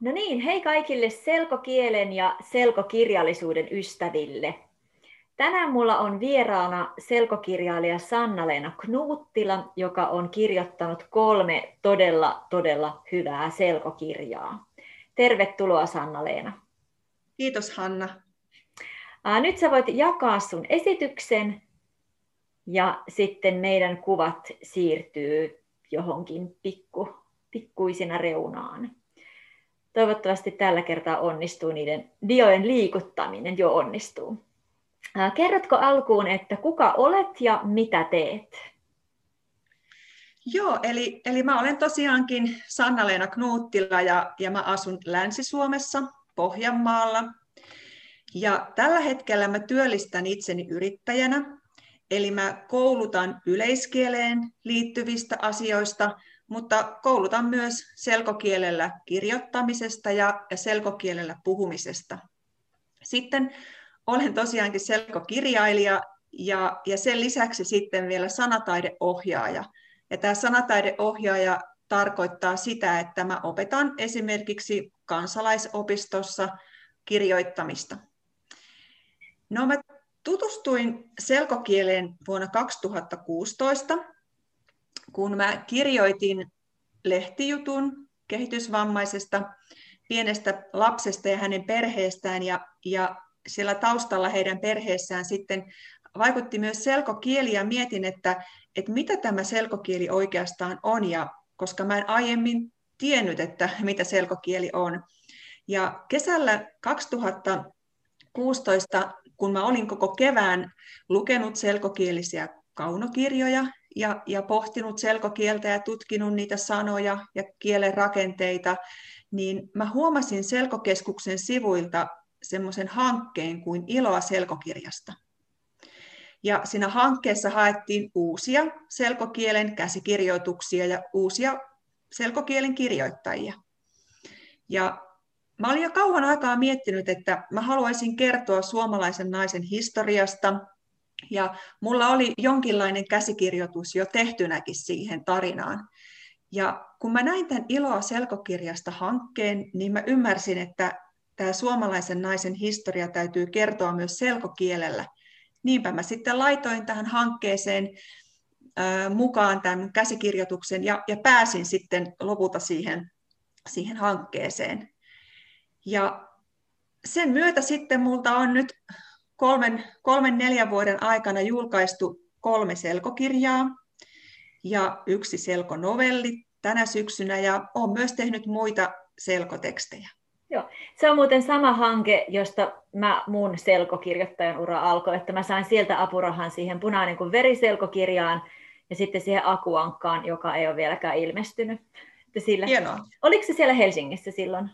No niin, hei kaikille selkokielen ja selkokirjallisuuden ystäville. Tänään mulla on vieraana selkokirjailija Sanna-Leena Knuuttila, joka on kirjoittanut kolme todella, todella hyvää selkokirjaa. Tervetuloa Sanna-Leena. Kiitos Hanna. Nyt sä voit jakaa sun esityksen ja sitten meidän kuvat siirtyy johonkin pikku, pikkuisina reunaan. Toivottavasti tällä kertaa onnistuu niiden diojen liikuttaminen, jo onnistuu. Kerrotko alkuun, että kuka olet ja mitä teet? Joo, eli, eli mä olen tosiaankin Sanna-Leena Knuuttila ja, ja mä asun Länsi-Suomessa, Pohjanmaalla. Ja tällä hetkellä mä työllistän itseni yrittäjänä, eli mä koulutan yleiskieleen liittyvistä asioista, mutta koulutan myös selkokielellä kirjoittamisesta ja, selkokielellä puhumisesta. Sitten olen tosiaankin selkokirjailija ja, ja sen lisäksi sitten vielä sanataideohjaaja. Ja tämä sanataideohjaaja tarkoittaa sitä, että mä opetan esimerkiksi kansalaisopistossa kirjoittamista. No mä tutustuin selkokieleen vuonna 2016 kun mä kirjoitin lehtijutun kehitysvammaisesta pienestä lapsesta ja hänen perheestään ja, ja siellä taustalla heidän perheessään sitten vaikutti myös selkokieli ja mietin, että, että mitä tämä selkokieli oikeastaan on ja koska mä en aiemmin tiennyt, että mitä selkokieli on. Ja kesällä 2016, kun mä olin koko kevään lukenut selkokielisiä kaunokirjoja ja, ja pohtinut selkokieltä ja tutkinut niitä sanoja ja kielen rakenteita, niin mä huomasin Selkokeskuksen sivuilta semmoisen hankkeen kuin Iloa selkokirjasta. Ja siinä hankkeessa haettiin uusia selkokielen käsikirjoituksia ja uusia selkokielen kirjoittajia. Ja mä olin jo kauan aikaa miettinyt, että mä haluaisin kertoa suomalaisen naisen historiasta, ja mulla oli jonkinlainen käsikirjoitus jo tehtynäkin siihen tarinaan. Ja kun mä näin tämän Iloa selkokirjasta hankkeen, niin mä ymmärsin, että tämä suomalaisen naisen historia täytyy kertoa myös selkokielellä. Niinpä mä sitten laitoin tähän hankkeeseen mukaan tämän käsikirjoituksen ja, ja pääsin sitten lopulta siihen, siihen hankkeeseen. Ja sen myötä sitten multa on nyt kolmen, kolmen neljän vuoden aikana julkaistu kolme selkokirjaa ja yksi selkonovelli tänä syksynä ja olen myös tehnyt muita selkotekstejä. Joo. Se on muuten sama hanke, josta mä mun selkokirjoittajan ura alkoi, että mä sain sieltä apurahan siihen punainen kuin veriselkokirjaan ja sitten siihen akuankkaan, joka ei ole vieläkään ilmestynyt. Että sillä... Hienoa. Oliko se siellä Helsingissä silloin?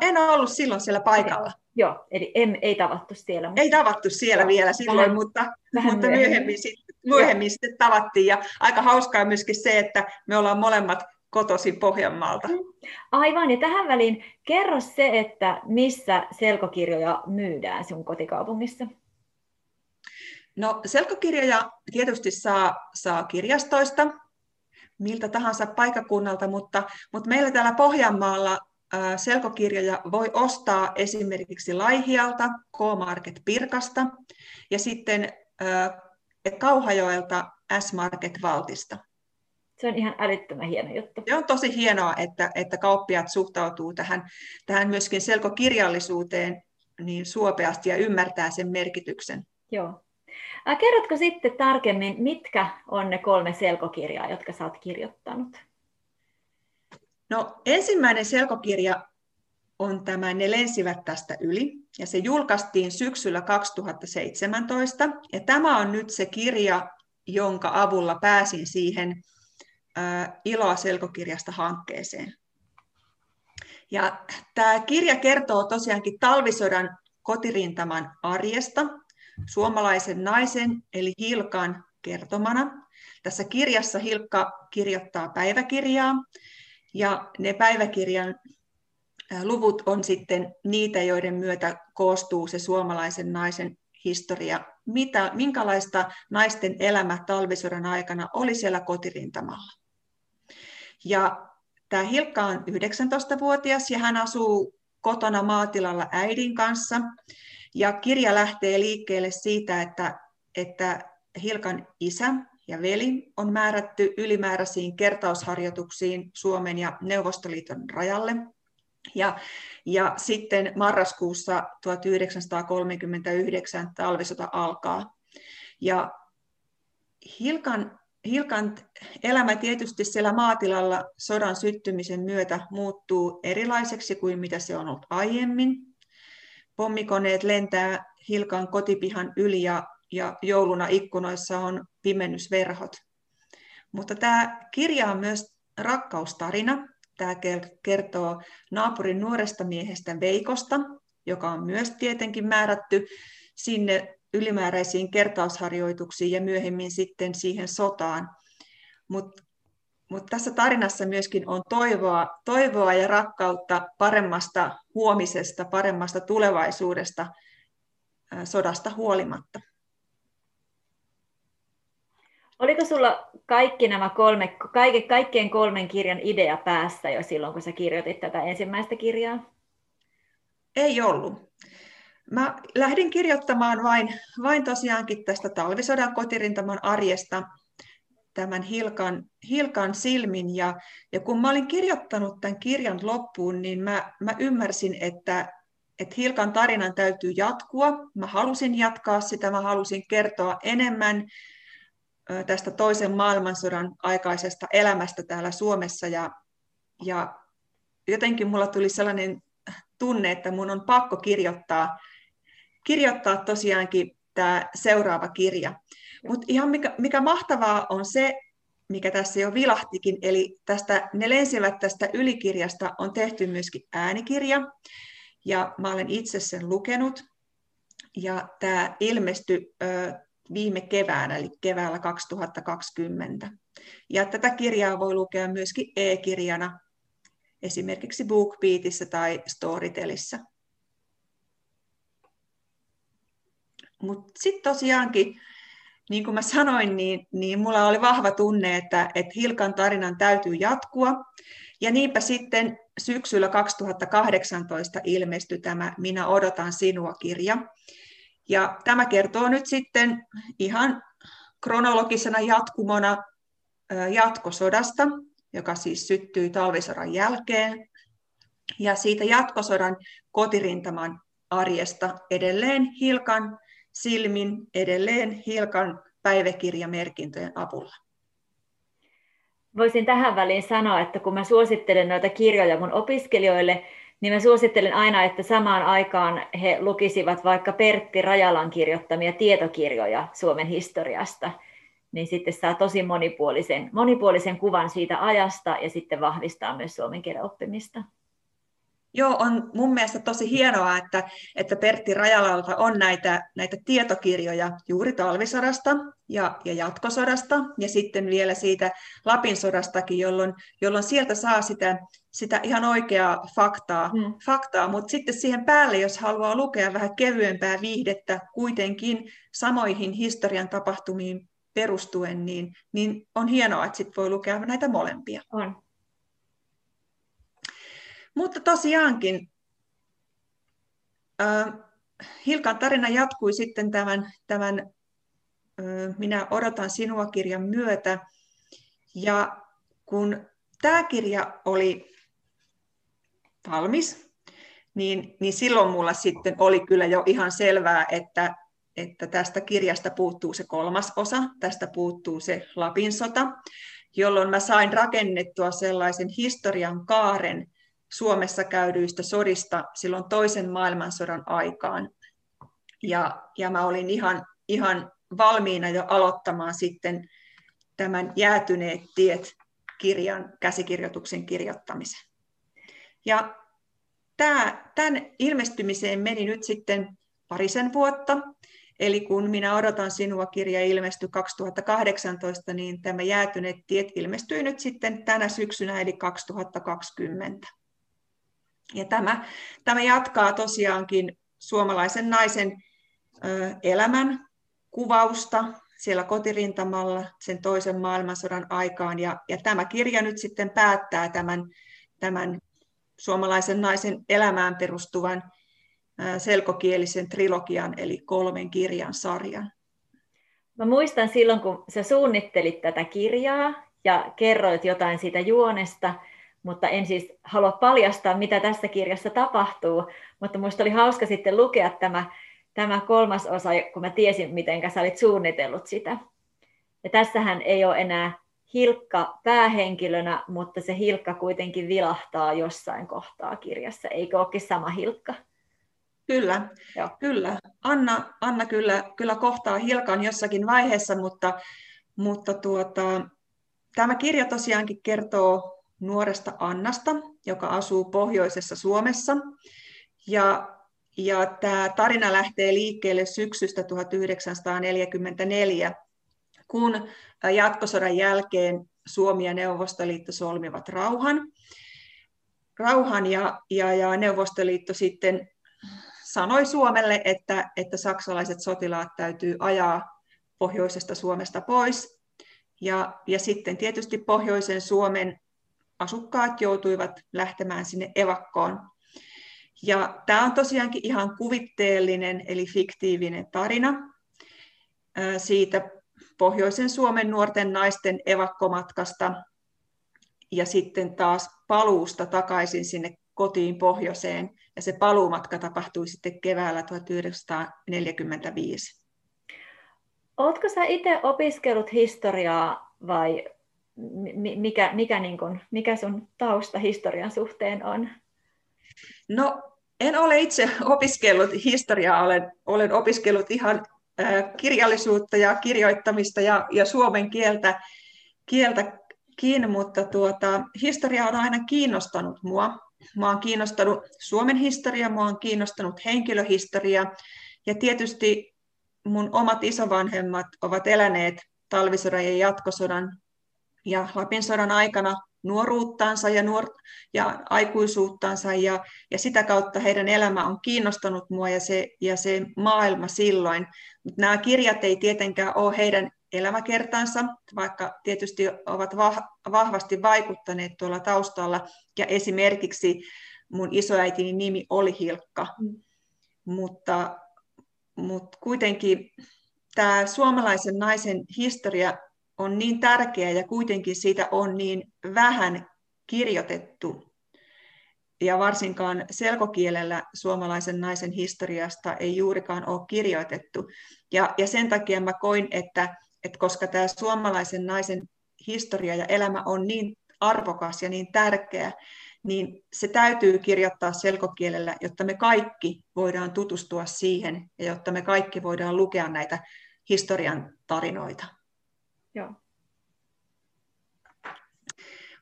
En ollut silloin siellä paikalla. Joo, eli em, ei tavattu siellä. Mutta... Ei tavattu siellä Joo. vielä silloin, vähän, mutta, vähän mutta myöhemmin, myöhemmin, sitten, myöhemmin sitten tavattiin. Ja aika hauskaa myöskin se, että me ollaan molemmat kotoisin Pohjanmaalta. Mm. Aivan, ja tähän väliin kerro se, että missä selkokirjoja myydään sinun kotikaupungissa? No selkokirjoja tietysti saa, saa kirjastoista, miltä tahansa paikakunnalta, mutta, mutta meillä täällä Pohjanmaalla selkokirjoja voi ostaa esimerkiksi Laihialta, K-Market Pirkasta ja sitten Kauhajoelta S-Market Valtista. Se on ihan älyttömän hieno juttu. Se on tosi hienoa, että, että kauppiat suhtautuu tähän, tähän myöskin selkokirjallisuuteen niin suopeasti ja ymmärtää sen merkityksen. Joo. Kerrotko sitten tarkemmin, mitkä on ne kolme selkokirjaa, jotka sä oot kirjoittanut? No ensimmäinen selkokirja on tämä Ne lensivät tästä yli, ja se julkaistiin syksyllä 2017, ja tämä on nyt se kirja, jonka avulla pääsin siihen ä, Iloa selkokirjasta hankkeeseen. Ja tämä kirja kertoo tosiaankin talvisodan kotirintaman arjesta, suomalaisen naisen eli Hilkan kertomana. Tässä kirjassa Hilkka kirjoittaa päiväkirjaa, ja ne päiväkirjan luvut on sitten niitä, joiden myötä koostuu se suomalaisen naisen historia. Mitä, minkälaista naisten elämä talvisodan aikana oli siellä kotirintamalla. Ja tämä Hilkka on 19-vuotias ja hän asuu kotona maatilalla äidin kanssa. Ja kirja lähtee liikkeelle siitä, että, että Hilkan isä ja veli on määrätty ylimääräisiin kertausharjoituksiin Suomen ja Neuvostoliiton rajalle. Ja, ja sitten marraskuussa 1939 talvisota alkaa. Ja Hilkan, Hilkan elämä tietysti siellä maatilalla sodan syttymisen myötä muuttuu erilaiseksi kuin mitä se on ollut aiemmin. Pommikoneet lentää Hilkan kotipihan yli ja, ja jouluna ikkunoissa on pimennysverhot. Mutta tämä kirja on myös rakkaustarina. Tämä kertoo naapurin nuoresta miehestä Veikosta, joka on myös tietenkin määrätty sinne ylimääräisiin kertausharjoituksiin ja myöhemmin sitten siihen sotaan. Mutta mut tässä tarinassa myöskin on toivoa, toivoa ja rakkautta paremmasta huomisesta, paremmasta tulevaisuudesta sodasta huolimatta. Oliko sulla kaikki nämä kolme, kaikki, kaikkien kolmen kirjan idea päässä jo silloin, kun sä kirjoitit tätä ensimmäistä kirjaa? Ei ollut. Mä lähdin kirjoittamaan vain, vain tosiaankin tästä talvisodan kotirintaman arjesta tämän Hilkan, Hilkan silmin. Ja, ja kun mä olin kirjoittanut tämän kirjan loppuun, niin mä, mä ymmärsin, että, että Hilkan tarinan täytyy jatkua. Mä halusin jatkaa sitä, mä halusin kertoa enemmän tästä toisen maailmansodan aikaisesta elämästä täällä Suomessa. Ja, ja jotenkin mulla tuli sellainen tunne, että mun on pakko kirjoittaa kirjoittaa tosiaankin tämä seuraava kirja. Mutta ihan mikä, mikä mahtavaa on se, mikä tässä jo vilahtikin, eli tästä, ne lensivät tästä ylikirjasta on tehty myöskin äänikirja, ja mä olen itse sen lukenut, ja tämä ilmestyi viime keväänä, eli keväällä 2020. Ja tätä kirjaa voi lukea myöskin e-kirjana, esimerkiksi BookBeatissä tai Storytelissä. Mutta sitten tosiaankin, niin kuin mä sanoin, niin, niin mulla oli vahva tunne, että, että Hilkan tarinan täytyy jatkua. Ja niinpä sitten syksyllä 2018 ilmestyi tämä Minä odotan sinua-kirja. Ja tämä kertoo nyt sitten ihan kronologisena jatkumona jatkosodasta, joka siis syttyi talvisodan jälkeen. Ja siitä jatkosodan kotirintaman arjesta edelleen Hilkan silmin edelleen Hilkan päiväkirjamerkintöjen avulla. Voisin tähän väliin sanoa, että kun mä suosittelen noita kirjoja mun opiskelijoille, niin mä suosittelen aina, että samaan aikaan he lukisivat vaikka Pertti Rajalan kirjoittamia tietokirjoja Suomen historiasta, niin sitten saa tosi monipuolisen, monipuolisen kuvan siitä ajasta ja sitten vahvistaa myös suomen kielen oppimista. Joo, on mun mielestä tosi hienoa, että, että Pertti Rajalalta on näitä, näitä tietokirjoja juuri talvisodasta ja, ja jatkosodasta ja sitten vielä siitä Lapin sodastakin, jolloin, jolloin sieltä saa sitä, sitä ihan oikeaa faktaa, hmm. faktaa, mutta sitten siihen päälle, jos haluaa lukea vähän kevyempää viihdettä kuitenkin samoihin historian tapahtumiin perustuen, niin, niin on hienoa, että sit voi lukea näitä molempia. On. Mutta tosiaankin äh, Hilkan tarina jatkui sitten tämän, tämän äh, Minä odotan sinua kirjan myötä. Ja kun tämä kirja oli valmis, niin, niin silloin mulla sitten oli kyllä jo ihan selvää, että, että tästä kirjasta puuttuu se kolmas osa, tästä puuttuu se Lapin sota, jolloin mä sain rakennettua sellaisen historian kaaren, Suomessa käydyistä sodista silloin toisen maailmansodan aikaan. Ja, ja mä olin ihan, ihan valmiina jo aloittamaan sitten tämän Jäätyneet tiet kirjan käsikirjoituksen kirjoittamisen. Ja tämä, tämän ilmestymiseen meni nyt sitten parisen vuotta. Eli kun minä odotan sinua kirja ilmestyi 2018, niin tämä Jäätyneet tiet ilmestyi nyt sitten tänä syksynä eli 2020. Ja tämä, tämä jatkaa tosiaankin suomalaisen naisen elämän kuvausta siellä kotirintamalla sen toisen maailmansodan aikaan. Ja, ja tämä kirja nyt sitten päättää tämän, tämän suomalaisen naisen elämään perustuvan selkokielisen trilogian, eli kolmen kirjan sarjan. Mä muistan silloin, kun sä suunnittelit tätä kirjaa ja kerroit jotain siitä juonesta, mutta en siis halua paljastaa, mitä tässä kirjassa tapahtuu, mutta minusta oli hauska sitten lukea tämä, tämä kolmas osa, kun mä tiesin, miten sä olit suunnitellut sitä. Ja tässähän ei ole enää Hilkka päähenkilönä, mutta se Hilkka kuitenkin vilahtaa jossain kohtaa kirjassa. Eikö olekin sama Hilkka? Kyllä, Joo. kyllä. Anna, Anna kyllä, kyllä kohtaa Hilkan jossakin vaiheessa, mutta, mutta tuota, tämä kirja tosiaankin kertoo nuoresta Annasta, joka asuu pohjoisessa Suomessa. Ja, ja tämä tarina lähtee liikkeelle syksystä 1944, kun jatkosodan jälkeen Suomi ja Neuvostoliitto solmivat rauhan. Rauhan ja, ja, ja Neuvostoliitto sitten sanoi Suomelle, että, että saksalaiset sotilaat täytyy ajaa pohjoisesta Suomesta pois. Ja, ja sitten tietysti pohjoisen Suomen asukkaat joutuivat lähtemään sinne evakkoon. Ja tämä on tosiaankin ihan kuvitteellinen eli fiktiivinen tarina siitä pohjoisen Suomen nuorten naisten evakkomatkasta ja sitten taas paluusta takaisin sinne kotiin pohjoiseen. Ja se paluumatka tapahtui sitten keväällä 1945. Oletko sä itse opiskellut historiaa vai mikä, mikä, niin kun, mikä sun tausta historian suhteen on? No, en ole itse opiskellut historiaa, olen, olen opiskellut ihan kirjallisuutta ja kirjoittamista ja, ja suomen kieltä, kieltäkin, mutta tuota, historia on aina kiinnostanut mua. Mua on kiinnostanut Suomen historia, mua on kiinnostanut henkilöhistoria ja tietysti mun omat isovanhemmat ovat eläneet talvisodan ja jatkosodan ja Lapin sodan aikana nuoruuttaansa ja, nuor- ja aikuisuuttaansa ja, ja sitä kautta heidän elämä on kiinnostanut mua ja se, ja se maailma silloin. Mutta nämä kirjat ei tietenkään ole heidän elämäkertansa, vaikka tietysti ovat vahvasti vaikuttaneet tuolla taustalla. Ja esimerkiksi mun isoäitini nimi oli Hilkka, mm. mutta, mutta kuitenkin tämä suomalaisen naisen historia on niin tärkeä ja kuitenkin siitä on niin vähän kirjoitettu. Ja varsinkaan selkokielellä suomalaisen naisen historiasta ei juurikaan ole kirjoitettu. Ja, ja sen takia mä koin, että, että koska tämä suomalaisen naisen historia ja elämä on niin arvokas ja niin tärkeä, niin se täytyy kirjoittaa selkokielellä, jotta me kaikki voidaan tutustua siihen ja jotta me kaikki voidaan lukea näitä historian tarinoita. Joo.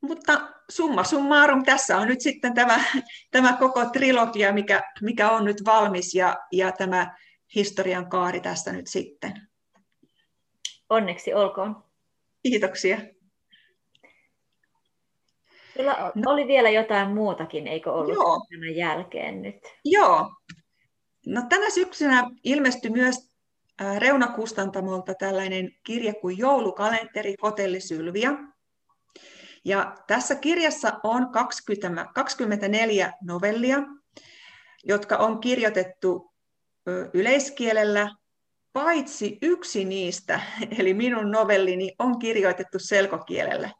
Mutta summa summarum, tässä on nyt sitten tämä, tämä koko trilogia, mikä, mikä on nyt valmis ja, ja tämä historian kaari tässä nyt sitten. Onneksi olkoon. Kiitoksia. Kyllä no, oli vielä jotain muutakin, eikö ollut joo. tämän jälkeen nyt? Joo. No, tänä syksynä ilmestyi myös Reunakustantamolta tällainen kirja kuin Joulukalenteri Hotelli Sylvia. Ja tässä kirjassa on 20, 24 novellia, jotka on kirjoitettu yleiskielellä, paitsi yksi niistä, eli minun novellini, on kirjoitettu selkokielellä.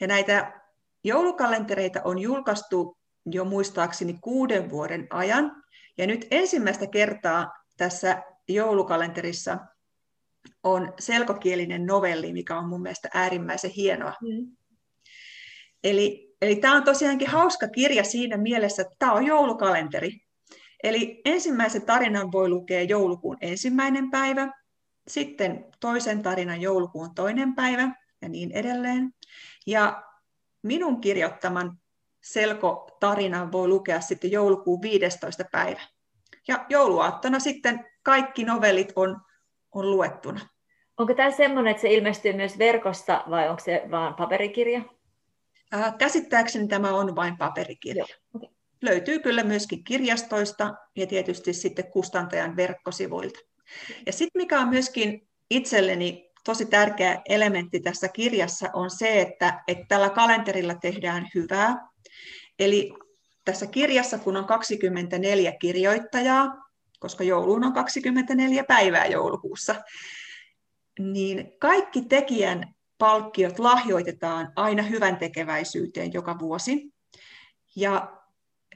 Ja näitä joulukalentereita on julkaistu jo muistaakseni kuuden vuoden ajan. Ja nyt ensimmäistä kertaa tässä joulukalenterissa on selkokielinen novelli, mikä on mun mielestä äärimmäisen hienoa. Mm. Eli, eli tämä on tosiaankin hauska kirja siinä mielessä, että tämä on joulukalenteri. Eli ensimmäisen tarinan voi lukea joulukuun ensimmäinen päivä, sitten toisen tarinan joulukuun toinen päivä ja niin edelleen. Ja minun kirjoittaman selkotarinan voi lukea sitten joulukuun 15. päivä. Ja jouluaattona sitten kaikki novellit on, on luettuna. Onko tämä semmoinen, että se ilmestyy myös verkossa vai onko se vain paperikirja? Äh, käsittääkseni tämä on vain paperikirja. Joo, okay. Löytyy kyllä myöskin kirjastoista ja tietysti sitten kustantajan verkkosivuilta. Ja sitten mikä on myöskin itselleni tosi tärkeä elementti tässä kirjassa on se, että, että tällä kalenterilla tehdään hyvää. Eli tässä kirjassa, kun on 24 kirjoittajaa, koska jouluun on 24 päivää joulukuussa, niin kaikki tekijän palkkiot lahjoitetaan aina hyvän tekeväisyyteen joka vuosi. Ja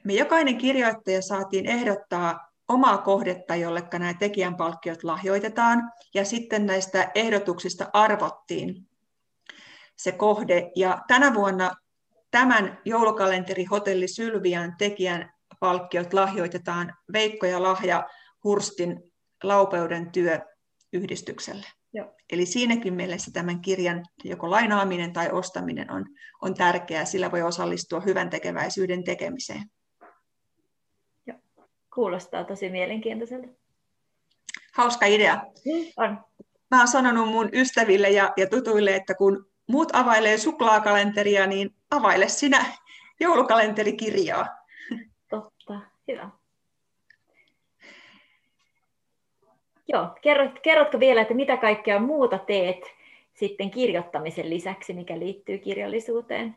me jokainen kirjoittaja saatiin ehdottaa omaa kohdetta, jolle nämä tekijänpalkkiot lahjoitetaan, ja sitten näistä ehdotuksista arvottiin se kohde. Ja tänä vuonna tämän joulukalenteri Hotelli Sylvian tekijän palkkiot lahjoitetaan Veikko ja Lahja Hurstin laupeuden työyhdistykselle. Joo. Eli siinäkin mielessä tämän kirjan joko lainaaminen tai ostaminen on, on tärkeää, sillä voi osallistua hyvän tekeväisyyden tekemiseen. Joo. Kuulostaa tosi mielenkiintoiselta. Hauska idea. Mm, on. Mä oon sanonut mun ystäville ja, ja tutuille, että kun muut availee suklaakalenteria, niin availe sinä joulukalenterikirjaa. Hyvä. Joo, kerrot, kerrotko vielä, että mitä kaikkea muuta teet sitten kirjoittamisen lisäksi, mikä liittyy kirjallisuuteen?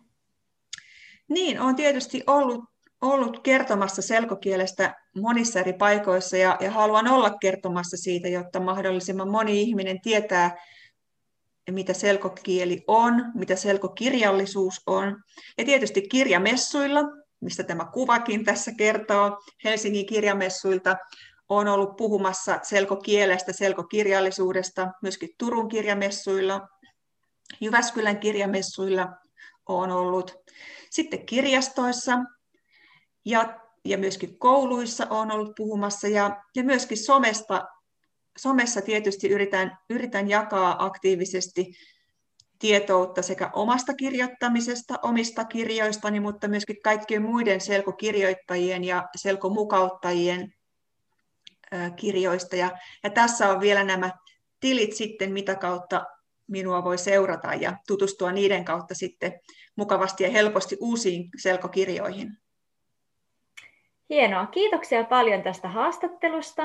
Niin, olen tietysti ollut, ollut kertomassa selkokielestä monissa eri paikoissa ja, ja haluan olla kertomassa siitä, jotta mahdollisimman moni ihminen tietää, mitä selkokieli on, mitä selkokirjallisuus on. Ja tietysti kirjamessuilla, mistä tämä kuvakin tässä kertoo, Helsingin kirjamessuilta olen ollut puhumassa selkokielestä, selkokirjallisuudesta, myöskin Turun kirjamessuilla, Jyväskylän kirjamessuilla olen ollut. Sitten kirjastoissa ja, ja myöskin kouluissa olen ollut puhumassa ja, ja myöskin somesta. Somessa tietysti yritän, yritän jakaa aktiivisesti tietoutta sekä omasta kirjoittamisesta, omista kirjoistani, mutta myöskin kaikkien muiden selkokirjoittajien ja selkomukauttajien kirjoista. Ja, ja tässä on vielä nämä tilit sitten, mitä kautta minua voi seurata ja tutustua niiden kautta sitten mukavasti ja helposti uusiin selkokirjoihin. Hienoa. Kiitoksia paljon tästä haastattelusta.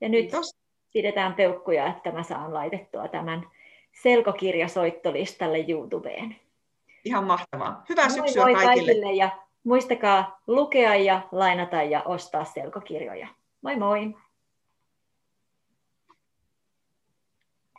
Ja nyt Kiitos. pidetään peukkuja, että mä saan laitettua tämän selkokirjasoittolistalle YouTubeen. Ihan mahtavaa. Hyvää syksyä moi kaikille. kaikille ja muistakaa lukea ja lainata ja ostaa selkokirjoja. Moi moi!